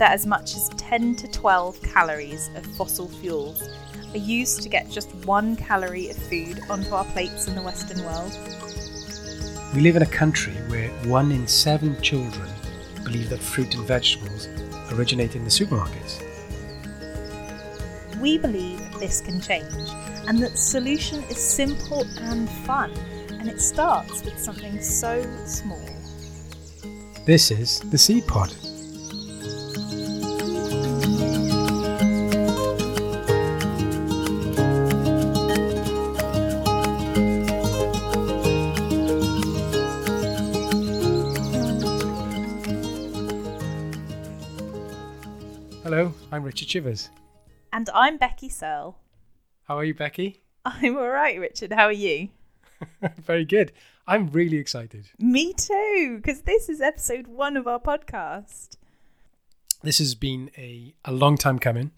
that as much as 10 to 12 calories of fossil fuels are used to get just one calorie of food onto our plates in the Western world. We live in a country where one in seven children believe that fruit and vegetables originate in the supermarkets. We believe this can change and that the solution is simple and fun, and it starts with something so small. This is the Seed Pod. Hello, I'm Richard Chivers. And I'm Becky Searle. How are you, Becky? I'm all right, Richard. How are you? Very good. I'm really excited. Me too, because this is episode one of our podcast. This has been a, a long time coming.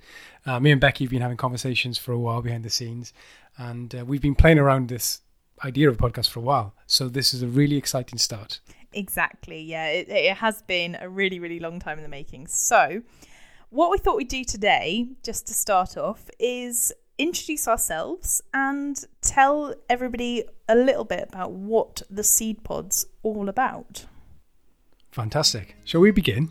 Uh, me and Becky have been having conversations for a while behind the scenes, and uh, we've been playing around this idea of a podcast for a while. So this is a really exciting start. Exactly. Yeah, it, it has been a really, really long time in the making. So, what we thought we'd do today, just to start off, is introduce ourselves and tell everybody a little bit about what the Seed Pod's all about. Fantastic. Shall we begin?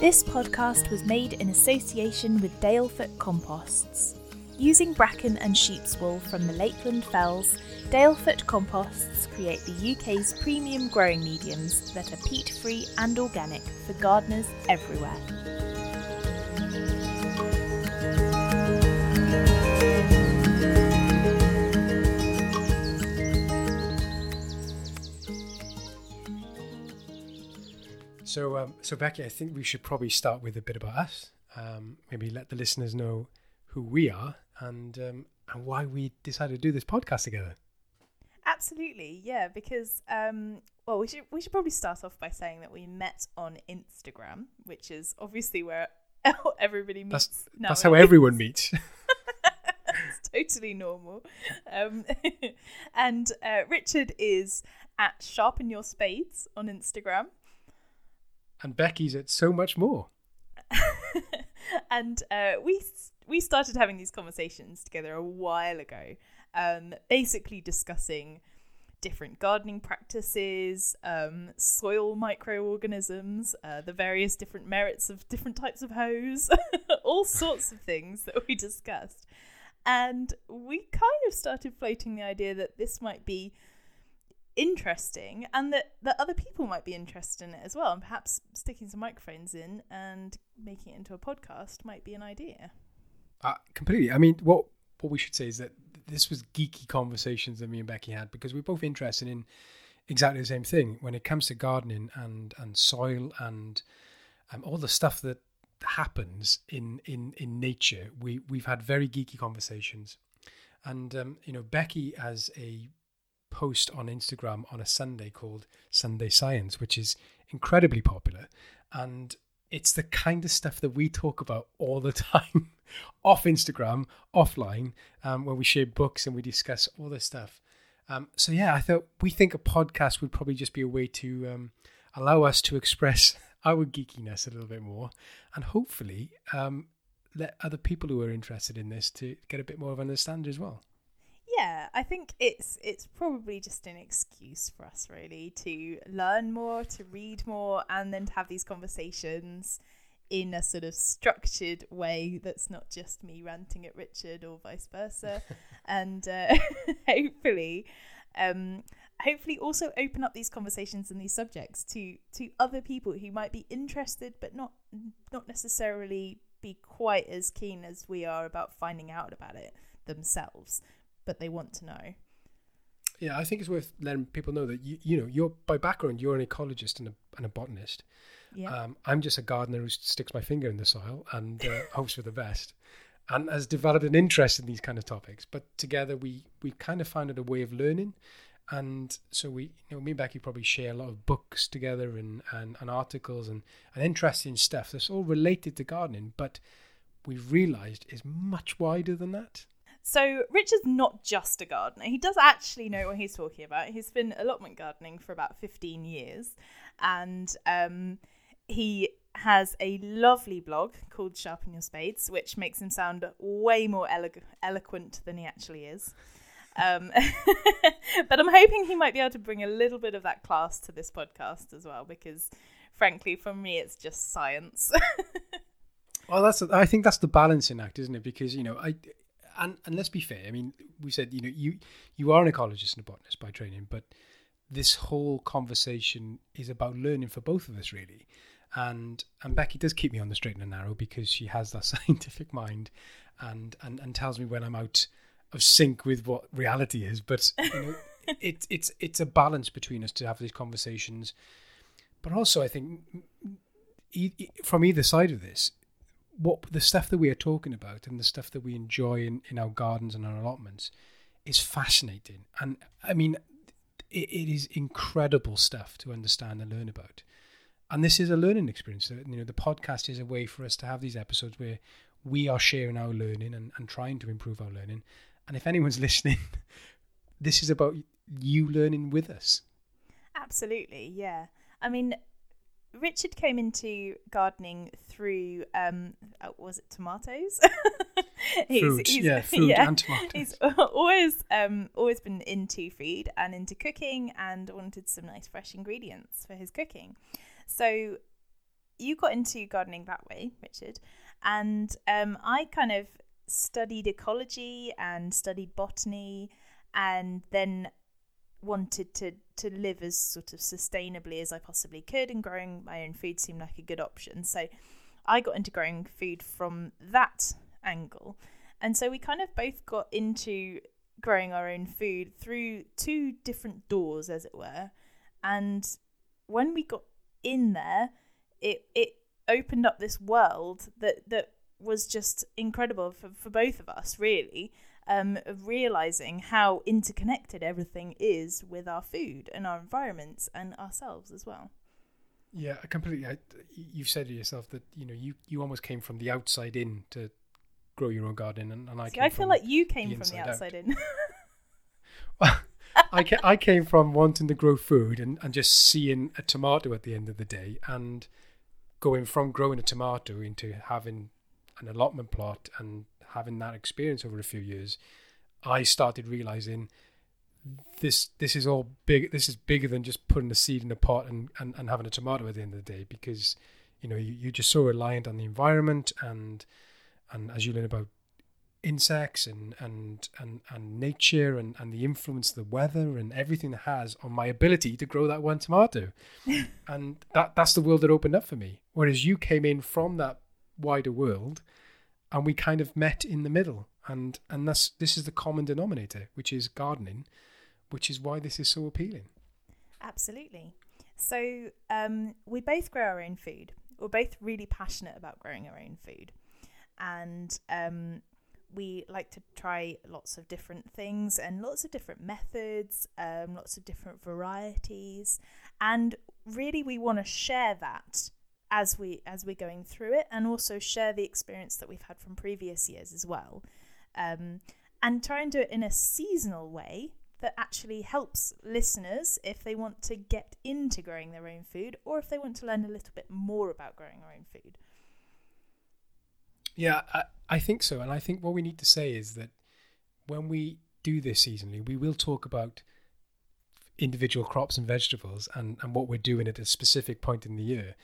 This podcast was made in association with Dalefoot Composts. Using bracken and sheep's wool from the Lakeland Fells, Dalefoot Composts create the UK's premium growing mediums that are peat free and organic for gardeners everywhere. So, um, so Becky, I think we should probably start with a bit about us. Um, maybe let the listeners know who we are and um, and why we decided to do this podcast together. Absolutely, yeah. Because um, well, we should we should probably start off by saying that we met on Instagram, which is obviously where everybody meets. That's, that's how everyone meets. it's totally normal. Um, and uh, Richard is at Sharpen Your Spades on Instagram. And Becky's at Sow Much More. and uh, we we started having these conversations together a while ago, um, basically discussing different gardening practices, um, soil microorganisms, uh, the various different merits of different types of hose, all sorts of things that we discussed. And we kind of started floating the idea that this might be interesting and that, that other people might be interested in it as well. And perhaps sticking some microphones in and making it into a podcast might be an idea. Uh, completely. I mean, what what we should say is that this was geeky conversations that me and Becky had because we're both interested in exactly the same thing when it comes to gardening and and soil and um, all the stuff that happens in in in nature. We we've had very geeky conversations, and um, you know Becky has a post on Instagram on a Sunday called Sunday Science, which is incredibly popular. And it's the kind of stuff that we talk about all the time off Instagram, offline, um, where we share books and we discuss all this stuff. Um, so, yeah, I thought we think a podcast would probably just be a way to um, allow us to express our geekiness a little bit more and hopefully um, let other people who are interested in this to get a bit more of an understanding as well yeah, I think it's it's probably just an excuse for us really to learn more, to read more, and then to have these conversations in a sort of structured way that's not just me ranting at Richard or vice versa, and uh, hopefully, um, hopefully also open up these conversations and these subjects to to other people who might be interested but not not necessarily be quite as keen as we are about finding out about it themselves but they want to know. Yeah, I think it's worth letting people know that you you know you're by background you're an ecologist and a and a botanist. Yeah. Um, I'm just a gardener who sticks my finger in the soil and uh, hopes for the best, and has developed an interest in these kind of topics. But together we we kind of found it a way of learning, and so we you know me and Becky probably share a lot of books together and and, and articles and, and interesting stuff that's all related to gardening, but we've realised is much wider than that. So Richard's not just a gardener. He does actually know what he's talking about. He's been allotment gardening for about 15 years and um, he has a lovely blog called Sharpen Your Spades, which makes him sound way more elo- eloquent than he actually is. Um, but I'm hoping he might be able to bring a little bit of that class to this podcast as well, because frankly, for me, it's just science. well, that's I think that's the balancing act, isn't it? Because you know, I and and let's be fair. I mean, we said you know you you are an ecologist and a botanist by training, but this whole conversation is about learning for both of us, really. And and Becky does keep me on the straight and narrow because she has that scientific mind, and and and tells me when I'm out of sync with what reality is. But you know, it, it's it's a balance between us to have these conversations. But also, I think e- from either side of this, what the stuff that we are talking about and the stuff that we enjoy in, in our gardens and our allotments is fascinating. And I mean, it, it is incredible stuff to understand and learn about. And this is a learning experience. You know, the podcast is a way for us to have these episodes where we are sharing our learning and, and trying to improve our learning. And if anyone's listening, this is about you learning with us. Absolutely, yeah. I mean, Richard came into gardening through um, uh, was it tomatoes? he's, food, he's, yeah, food yeah, and tomatoes. He's always um, always been into food and into cooking and wanted some nice fresh ingredients for his cooking. So you got into gardening that way, Richard, and um, I kind of studied ecology and studied botany, and then wanted to to live as sort of sustainably as I possibly could, and growing my own food seemed like a good option. So I got into growing food from that angle, and so we kind of both got into growing our own food through two different doors, as it were. And when we got in there, it it opened up this world that that was just incredible for, for both of us, really um, of realizing how interconnected everything is with our food and our environments and ourselves as well. Yeah, I completely. I, you've said to yourself that you know you, you almost came from the outside in to grow your own garden, and, and I. See, I feel like you came the from the outside out. in. well, I came, I came from wanting to grow food and, and just seeing a tomato at the end of the day, and going from growing a tomato into having an allotment plot and having that experience over a few years, I started realizing this this is all big. This is bigger than just putting a seed in a pot and, and, and having a tomato at the end of the day because you know you, you're just so reliant on the environment and and as you learn about insects and and and, and nature and, and the influence of the weather and everything that has on my ability to grow that one tomato and that that's the world that opened up for me whereas you came in from that wider world and we kind of met in the middle. And and that's this is the common denominator which is gardening which is why this is so appealing. Absolutely. So um, we both grow our own food. We're both really passionate about growing our own food. And um, we like to try lots of different things and lots of different methods um, lots of different varieties. And really we want to share that as we as we're going through it and also share the experience that we've had from previous years as well. Um, and try and do it in a seasonal way that actually helps listeners if they want to get into growing their own food or if they want to learn a little bit more about growing our own food. Yeah I, I think so. And i think what we need to say is that when we do this seasonally we will talk about individual crops and vegetables and, and what we're doing at a specific point in the year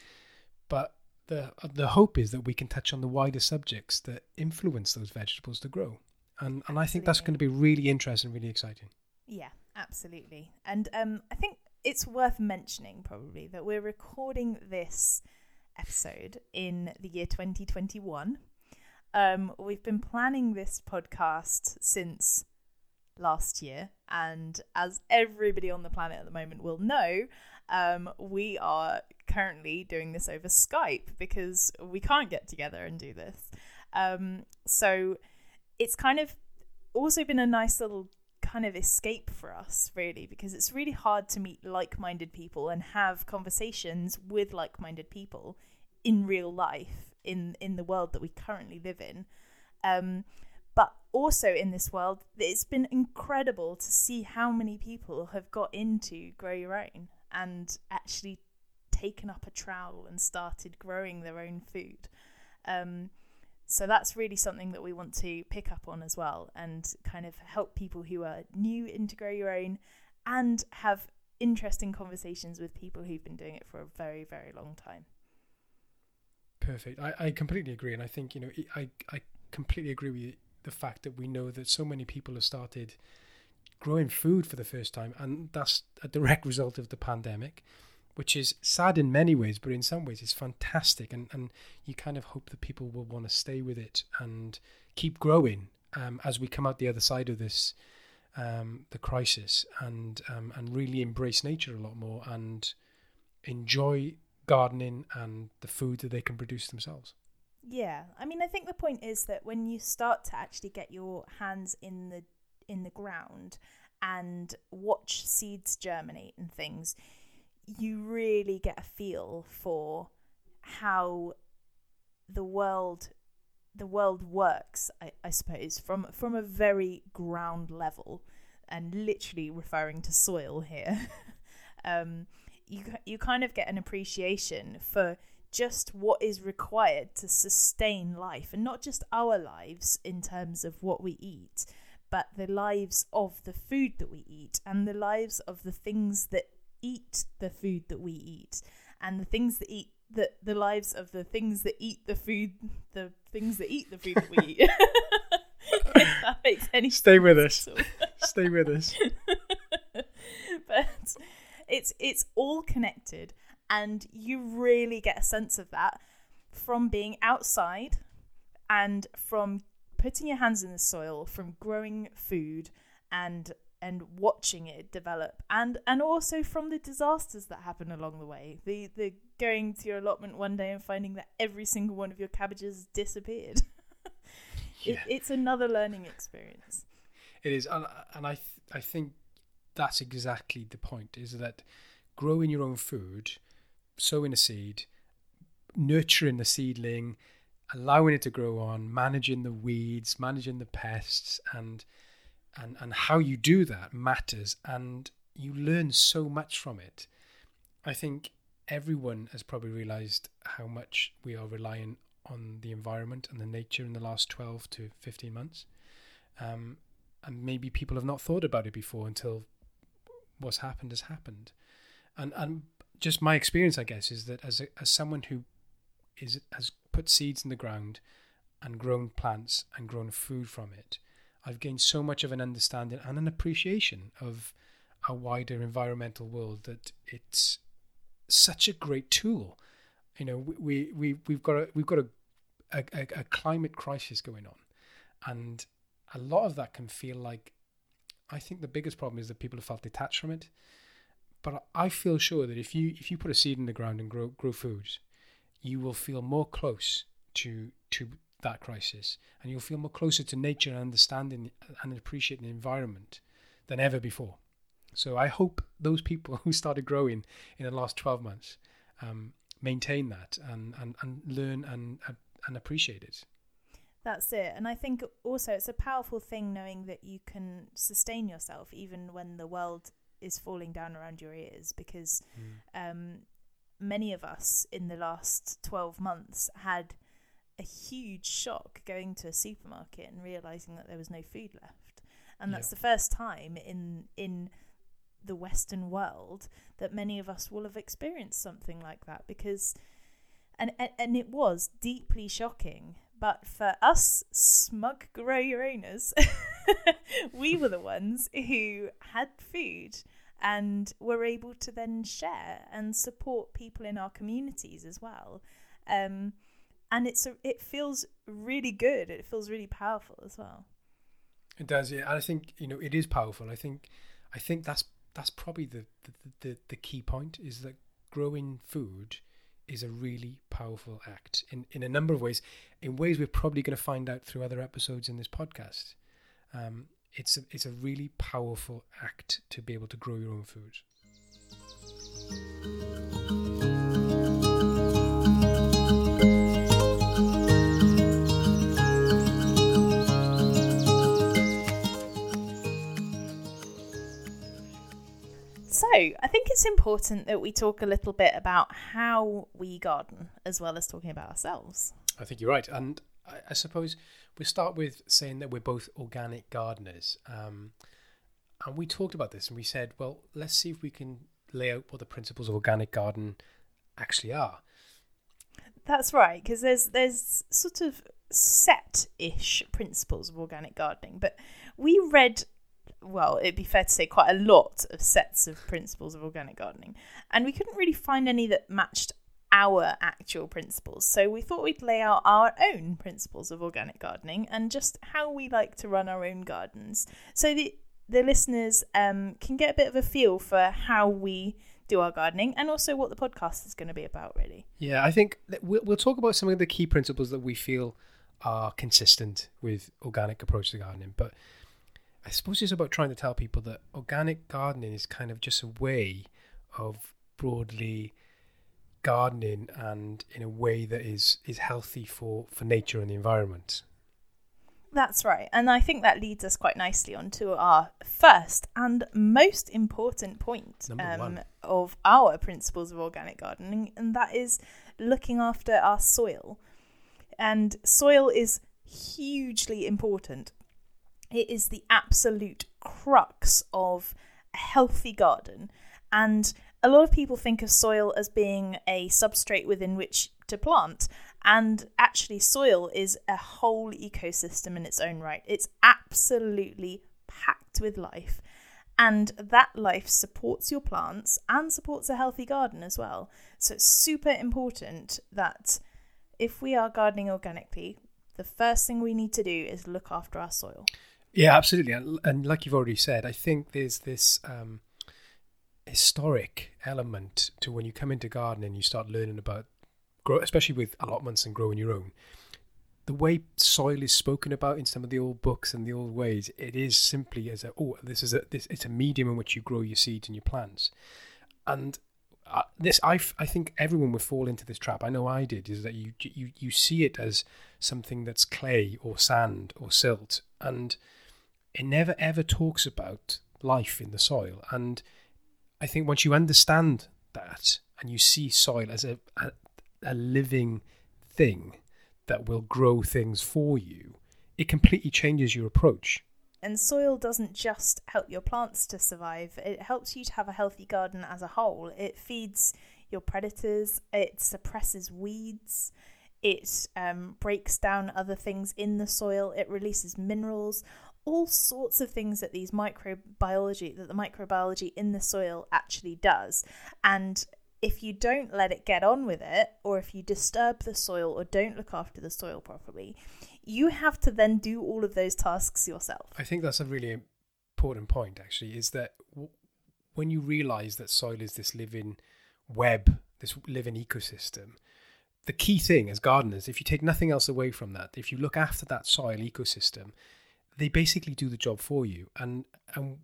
but the the hope is that we can touch on the wider subjects that influence those vegetables to grow. And and I think that's going to be really interesting, really exciting. Yeah, absolutely. And um, I think it's worth mentioning probably that we're recording this episode in the year 2021. Um, we've been planning this podcast since last year, and as everybody on the planet at the moment will know, um, we are currently doing this over Skype because we can't get together and do this. Um, so it's kind of also been a nice little kind of escape for us, really, because it's really hard to meet like minded people and have conversations with like minded people in real life in, in the world that we currently live in. Um, but also in this world, it's been incredible to see how many people have got into grow your own and actually taken up a trowel and started growing their own food. Um, so that's really something that we want to pick up on as well and kind of help people who are new into grow your own and have interesting conversations with people who've been doing it for a very, very long time. Perfect. I, I completely agree. And I think, you know, I, I completely agree with the fact that we know that so many people have started growing food for the first time. And that's a direct result of the pandemic, which is sad in many ways, but in some ways it's fantastic. And, and you kind of hope that people will want to stay with it and keep growing um, as we come out the other side of this, um, the crisis, and um, and really embrace nature a lot more and enjoy gardening and the food that they can produce themselves. Yeah, I mean, I think the point is that when you start to actually get your hands in the in the ground and watch seeds germinate and things, you really get a feel for how the world the world works. I, I suppose from from a very ground level, and literally referring to soil here. um, you you kind of get an appreciation for just what is required to sustain life and not just our lives in terms of what we eat but the lives of the food that we eat and the lives of the things that eat the food that we eat. And the things that eat the the lives of the things that eat the food the things that eat the food that we eat. If that makes any stay with us. stay with us. But it's it's all connected and you really get a sense of that from being outside and from putting your hands in the soil, from growing food and and watching it develop and and also from the disasters that happen along the way the the going to your allotment one day and finding that every single one of your cabbages disappeared yeah. it, it's another learning experience it is and, and i th- i think that's exactly the point is that growing your own food sowing a seed, nurturing the seedling, allowing it to grow on, managing the weeds, managing the pests, and and and how you do that matters, and you learn so much from it. I think everyone has probably realized how much we are relying on the environment and the nature in the last 12 to 15 months. Um, and maybe people have not thought about it before until what's happened has happened. And and just my experience, I guess, is that as a, as someone who is has put seeds in the ground and grown plants and grown food from it, I've gained so much of an understanding and an appreciation of a wider environmental world that it's such a great tool. You know, we we we've got a we've got a a, a climate crisis going on, and a lot of that can feel like. I think the biggest problem is that people have felt detached from it but I feel sure that if you if you put a seed in the ground and grow grow food, you will feel more close to to that crisis, and you'll feel more closer to nature and understanding and appreciating the environment than ever before. So I hope those people who started growing in the last twelve months um, maintain that and, and, and learn and and appreciate it. That's it. And I think also it's a powerful thing knowing that you can sustain yourself even when the world is falling down around your ears because mm. um, many of us in the last 12 months had a huge shock going to a supermarket and realizing that there was no food left. And that's the first time in in the western world that many of us will have experienced something like that because and and, and it was deeply shocking. But for us smug grow your owners, we were the ones who had food and were able to then share and support people in our communities as well. Um, and it's a, it feels really good. It feels really powerful as well. It does, yeah. And I think you know it is powerful. I think I think that's that's probably the the, the, the key point is that growing food is a really powerful act in, in a number of ways, in ways we're probably going to find out through other episodes in this podcast. Um, it's a, it's a really powerful act to be able to grow your own food. So, I think it's important that we talk a little bit about how we garden as well as talking about ourselves. I think you're right. And I, I suppose we start with saying that we're both organic gardeners. Um, and we talked about this and we said, well, let's see if we can lay out what the principles of organic garden actually are. That's right, because there's there's sort of set-ish principles of organic gardening, but we read well, it'd be fair to say quite a lot of sets of principles of organic gardening, and we couldn't really find any that matched our actual principles. So we thought we'd lay out our own principles of organic gardening and just how we like to run our own gardens, so the the listeners um, can get a bit of a feel for how we do our gardening and also what the podcast is going to be about really. Yeah i think we'll, we'll talk about some of the key principles that we feel are consistent with organic approach to gardening but i suppose it's about trying to tell people that organic gardening is kind of just a way of broadly gardening and in a way that is is healthy for for nature and the environment that's right. And I think that leads us quite nicely on to our first and most important point um, of our principles of organic gardening, and that is looking after our soil. And soil is hugely important. It is the absolute crux of a healthy garden. And a lot of people think of soil as being a substrate within which to plant. And actually, soil is a whole ecosystem in its own right. It's absolutely packed with life. And that life supports your plants and supports a healthy garden as well. So it's super important that if we are gardening organically, the first thing we need to do is look after our soil. Yeah, absolutely. And, like you've already said, I think there's this um, historic element to when you come into gardening, you start learning about grow, especially with allotments and growing your own. The way soil is spoken about in some of the old books and the old ways, it is simply as a oh, this is a this it's a medium in which you grow your seeds and your plants, and uh, this I, I think everyone would fall into this trap. I know I did. Is that you you you see it as something that's clay or sand or silt, and it never ever talks about life in the soil. And I think once you understand that and you see soil as a, a a living thing that will grow things for you, it completely changes your approach. And soil doesn't just help your plants to survive, it helps you to have a healthy garden as a whole. It feeds your predators, it suppresses weeds, it um, breaks down other things in the soil, it releases minerals, all sorts of things that these microbiology that the microbiology in the soil actually does. And if you don't let it get on with it, or if you disturb the soil or don't look after the soil properly, you have to then do all of those tasks yourself. I think that's a really important point, actually, is that w- when you realize that soil is this living web, this living ecosystem, the key thing as gardeners, if you take nothing else away from that, if you look after that soil ecosystem, they basically do the job for you. And and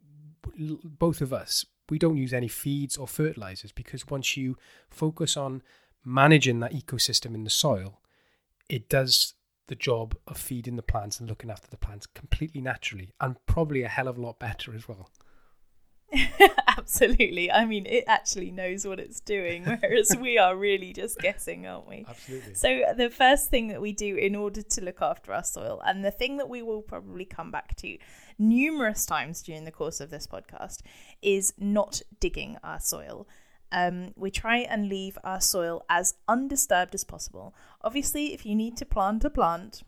both of us, we don't use any feeds or fertilizers because once you focus on managing that ecosystem in the soil, it does the job of feeding the plants and looking after the plants completely naturally and probably a hell of a lot better as well. Absolutely. I mean, it actually knows what it's doing, whereas we are really just guessing, aren't we? Absolutely. So, the first thing that we do in order to look after our soil, and the thing that we will probably come back to numerous times during the course of this podcast is not digging our soil. Um, we try and leave our soil as undisturbed as possible. Obviously, if you need to plant a plant,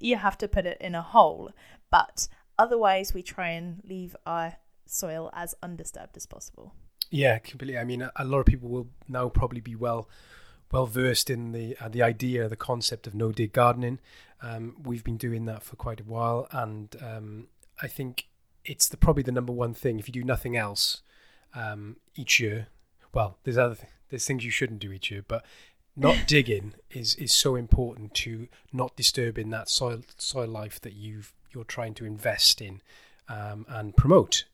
you have to put it in a hole, but otherwise, we try and leave our soil as undisturbed as possible. Yeah, completely. I mean, a, lot of people will now probably be well well versed in the uh, the idea, the concept of no dig gardening. Um, we've been doing that for quite a while, and um, I think it's the probably the number one thing if you do nothing else um, each year. Well, there's other th- there's things you shouldn't do each year, but not digging is is so important to not disturbing that soil soil life that you've you're trying to invest in um, and promote.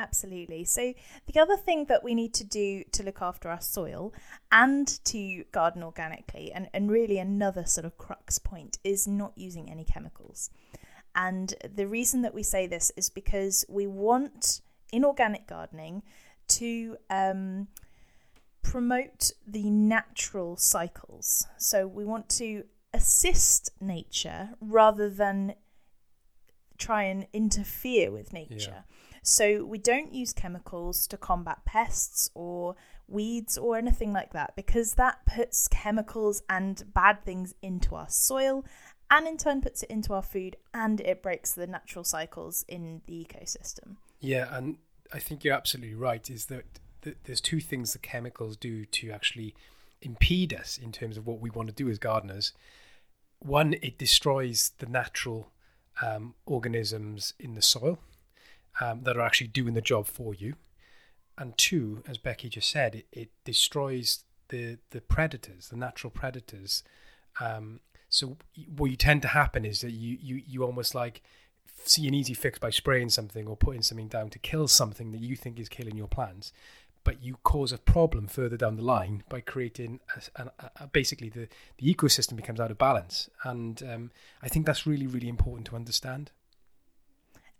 Absolutely. So, the other thing that we need to do to look after our soil and to garden organically, and, and really another sort of crux point, is not using any chemicals. And the reason that we say this is because we want in organic gardening to um, promote the natural cycles. So we want to assist nature rather than try and interfere with nature. Yeah. So we don't use chemicals to combat pests or weeds or anything like that because that puts chemicals and bad things into our soil and in turn puts it into our food and it breaks the natural cycles in the ecosystem. Yeah, and I think you're absolutely right. Is that th- there's two things the chemicals do to actually impede us in terms of what we want to do as gardeners. One, it destroys the natural um, organisms in the soil um, that are actually doing the job for you. And two, as Becky just said, it, it destroys the the predators, the natural predators. Um, so what you tend to happen is that you you you almost like see an easy fix by spraying something or putting something down to kill something that you think is killing your plants, but you cause a problem further down the line by creating a, a, a, basically the the ecosystem becomes out of balance, and um, I think that's really really important to understand.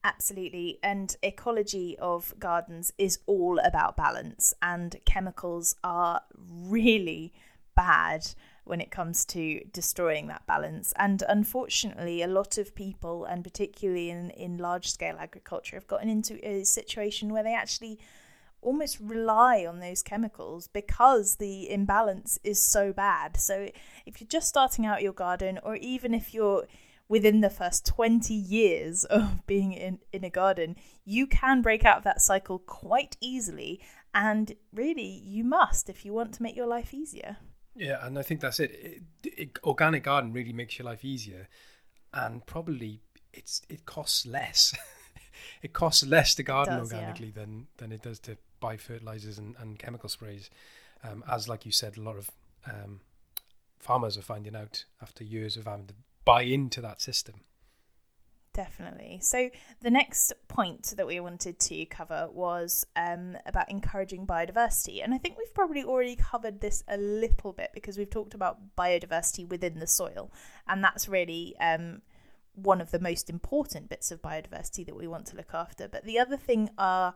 Absolutely. And ecology of gardens is all about balance, and chemicals are really bad when it comes to destroying that balance. And unfortunately, a lot of people, and particularly in, in large scale agriculture, have gotten into a situation where they actually almost rely on those chemicals because the imbalance is so bad. So if you're just starting out your garden, or even if you're within the first 20 years of being in, in a garden, you can break out of that cycle quite easily. And really, you must if you want to make your life easier. Yeah, and I think that's it. It, it. Organic garden really makes your life easier, and probably it's it costs less. it costs less to garden does, organically yeah. than than it does to buy fertilizers and, and chemical sprays. Um, as like you said, a lot of um, farmers are finding out after years of having to buy into that system. Definitely. So, the next point that we wanted to cover was um, about encouraging biodiversity. And I think we've probably already covered this a little bit because we've talked about biodiversity within the soil. And that's really um, one of the most important bits of biodiversity that we want to look after. But the other thing are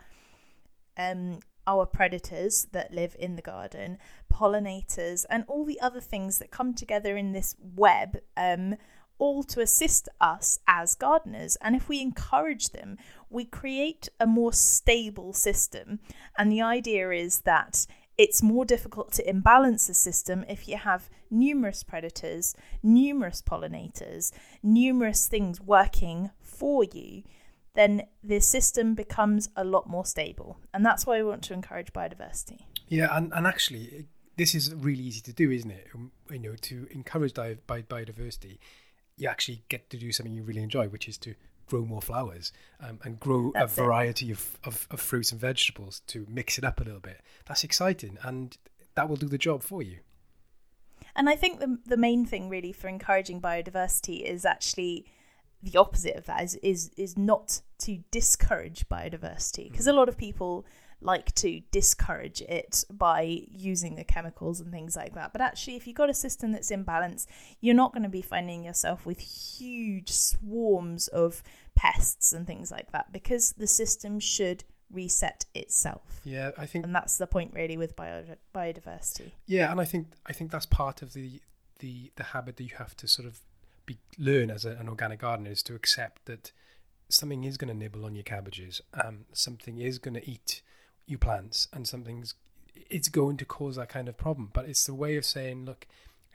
um, our predators that live in the garden, pollinators, and all the other things that come together in this web um, all to assist us as gardeners. And if we encourage them, we create a more stable system. And the idea is that it's more difficult to imbalance a system if you have numerous predators, numerous pollinators, numerous things working for you. Then the system becomes a lot more stable. And that's why we want to encourage biodiversity. Yeah, and, and actually, this is really easy to do, isn't it? You know, to encourage biodiversity you actually get to do something you really enjoy, which is to grow more flowers um, and grow That's a variety of, of, of, fruits and vegetables to mix it up a little bit. That's exciting and that will do the job for you. And I think the, the main thing really for encouraging biodiversity is actually the opposite of that is is, is not to discourage biodiversity because mm. a lot of people like to discourage it by using the chemicals and things like that. But actually, if you've got a system that's in balance, you're not going to be finding yourself with huge swarms of pests and things like that because the system should reset itself. Yeah, I think, and that's the point really with bio- biodiversity. Yeah, and I think I think that's part of the the the habit that you have to sort of be learn as a, an organic gardener is to accept that something is going to nibble on your cabbages. Um, something is going to eat you plants and something's it's going to cause that kind of problem. But it's the way of saying look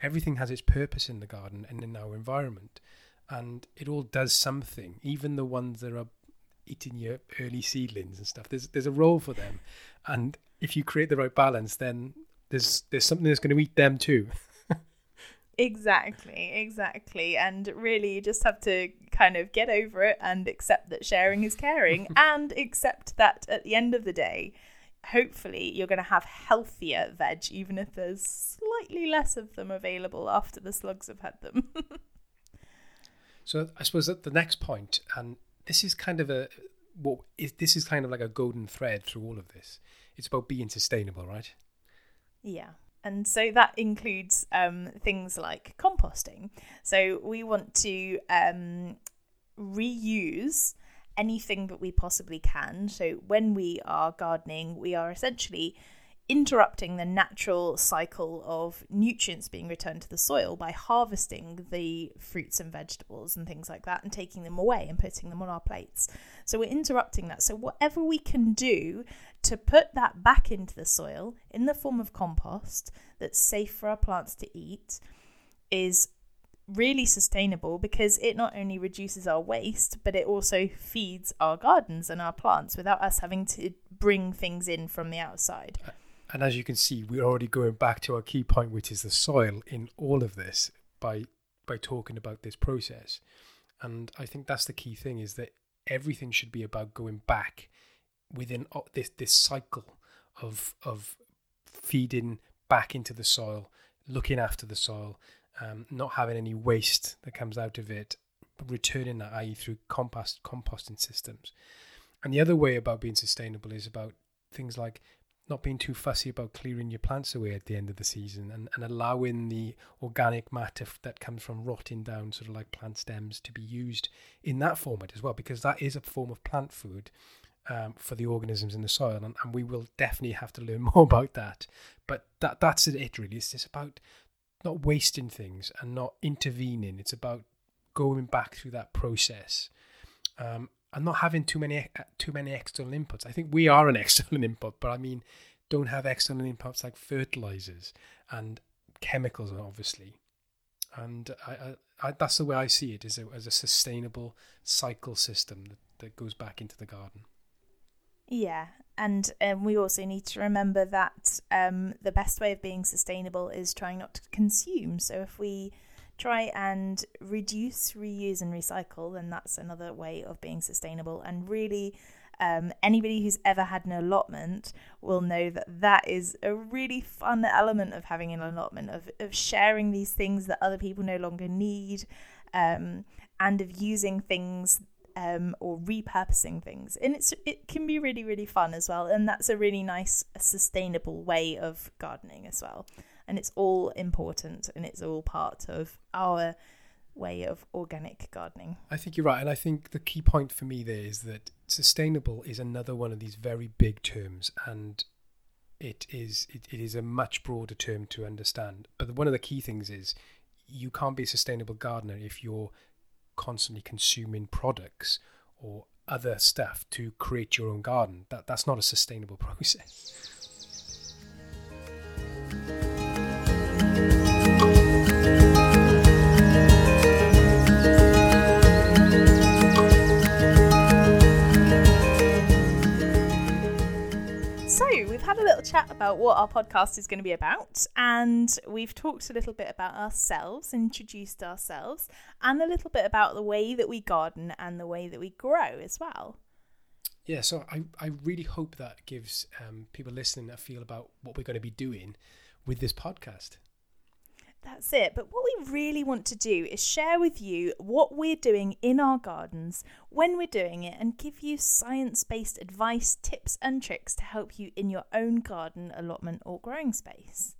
everything has its purpose in the garden and in our environment. And it all does something. Even the ones that are eating your early seedlings and stuff there's there's a role for them. And if you create the right balance then there's there's something that's going to eat them too Exactly, exactly. And really, you just have to kind of get over it and accept that sharing is caring and accept that at the end of the day, hopefully, you're going to have healthier veg, even if there's slightly less of them available after the slugs have had them. so, I suppose that the next point, and this is kind of a what is this is kind of like a golden thread through all of this. It's about being sustainable, right? Yeah. And so that includes um, things like composting. So we want to um, reuse anything that we possibly can. So when we are gardening, we are essentially interrupting the natural cycle of nutrients being returned to the soil by harvesting the fruits and vegetables and things like that and taking them away and putting them on our plates. So we're interrupting that. So whatever we can do to put that back into the soil in the form of compost that's safe for our plants to eat is really sustainable because it not only reduces our waste but it also feeds our gardens and our plants without us having to bring things in from the outside. And as you can see, we're already going back to our key point, which is the soil in all of this by by talking about this process. And I think that's the key thing is that everything should be about going back within this this cycle of of feeding back into the soil, looking after the soil, um, not having any waste that comes out of it, returning that, i.e., through compost composting systems. And the other way about being sustainable is about things like not being too fussy about clearing your plants away at the end of the season and, and allowing the organic matter that comes from rotting down sort of like plant stems to be used in that format as well because that is a form of plant food um, for the organisms in the soil and, and we will definitely have to learn more about that. But that that's it really. It's just about not wasting things and not intervening. It's about going back through that process. Um, and not having too many too many external inputs. I think we are an external input, but I mean, don't have external inputs like fertilizers and chemicals, obviously. And I, I, I, that's the way I see it, as a, as a sustainable cycle system that, that goes back into the garden. Yeah, and um, we also need to remember that um, the best way of being sustainable is trying not to consume. So if we try and reduce, reuse, and recycle, then that's another way of being sustainable. And really, um, anybody who's ever had an allotment will know that that is a really fun element of having an allotment, of, of sharing these things that other people no longer need, um, and of using things um, or repurposing things. And it's it can be really, really fun as well. And that's a really nice, sustainable way of gardening as well and it's all important and it's all part of our way of organic gardening. I think you're right, and I think the key point for me there is that sustainable is another one of these very big terms, and it is it, it is a much broader term to understand. But one of the key things is you can't be a sustainable gardener if you're constantly consuming products or other stuff to create your own garden. That that's not a sustainable process. Little chat about what our podcast is going to be about, and we've talked a little bit about ourselves, introduced ourselves, and a little bit about the way that we garden and the way that we grow as well. Yeah, so I, I really hope that gives um, people listening a feel about what we're going to be doing with this podcast. That's it. But what we really want to do is share with you what we're doing in our gardens, when we're doing it, and give you science based advice, tips, and tricks to help you in your own garden allotment or growing space.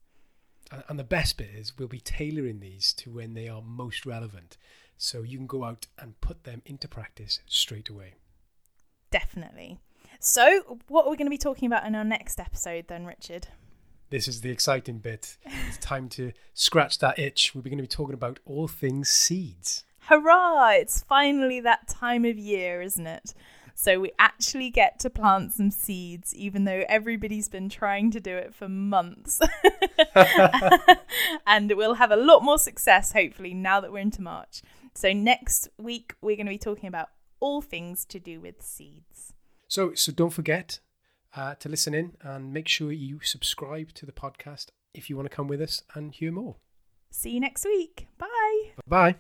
And the best bit is we'll be tailoring these to when they are most relevant. So you can go out and put them into practice straight away. Definitely. So, what are we going to be talking about in our next episode then, Richard? This is the exciting bit. It's time to scratch that itch. We're going to be talking about all things seeds. Hurrah! It's finally that time of year, isn't it? So we actually get to plant some seeds, even though everybody's been trying to do it for months. and we'll have a lot more success, hopefully, now that we're into March. So next week, we're going to be talking about all things to do with seeds. So, so don't forget uh, to listen in and make sure you subscribe to the podcast if you want to come with us and hear more. See you next week. Bye. Bye.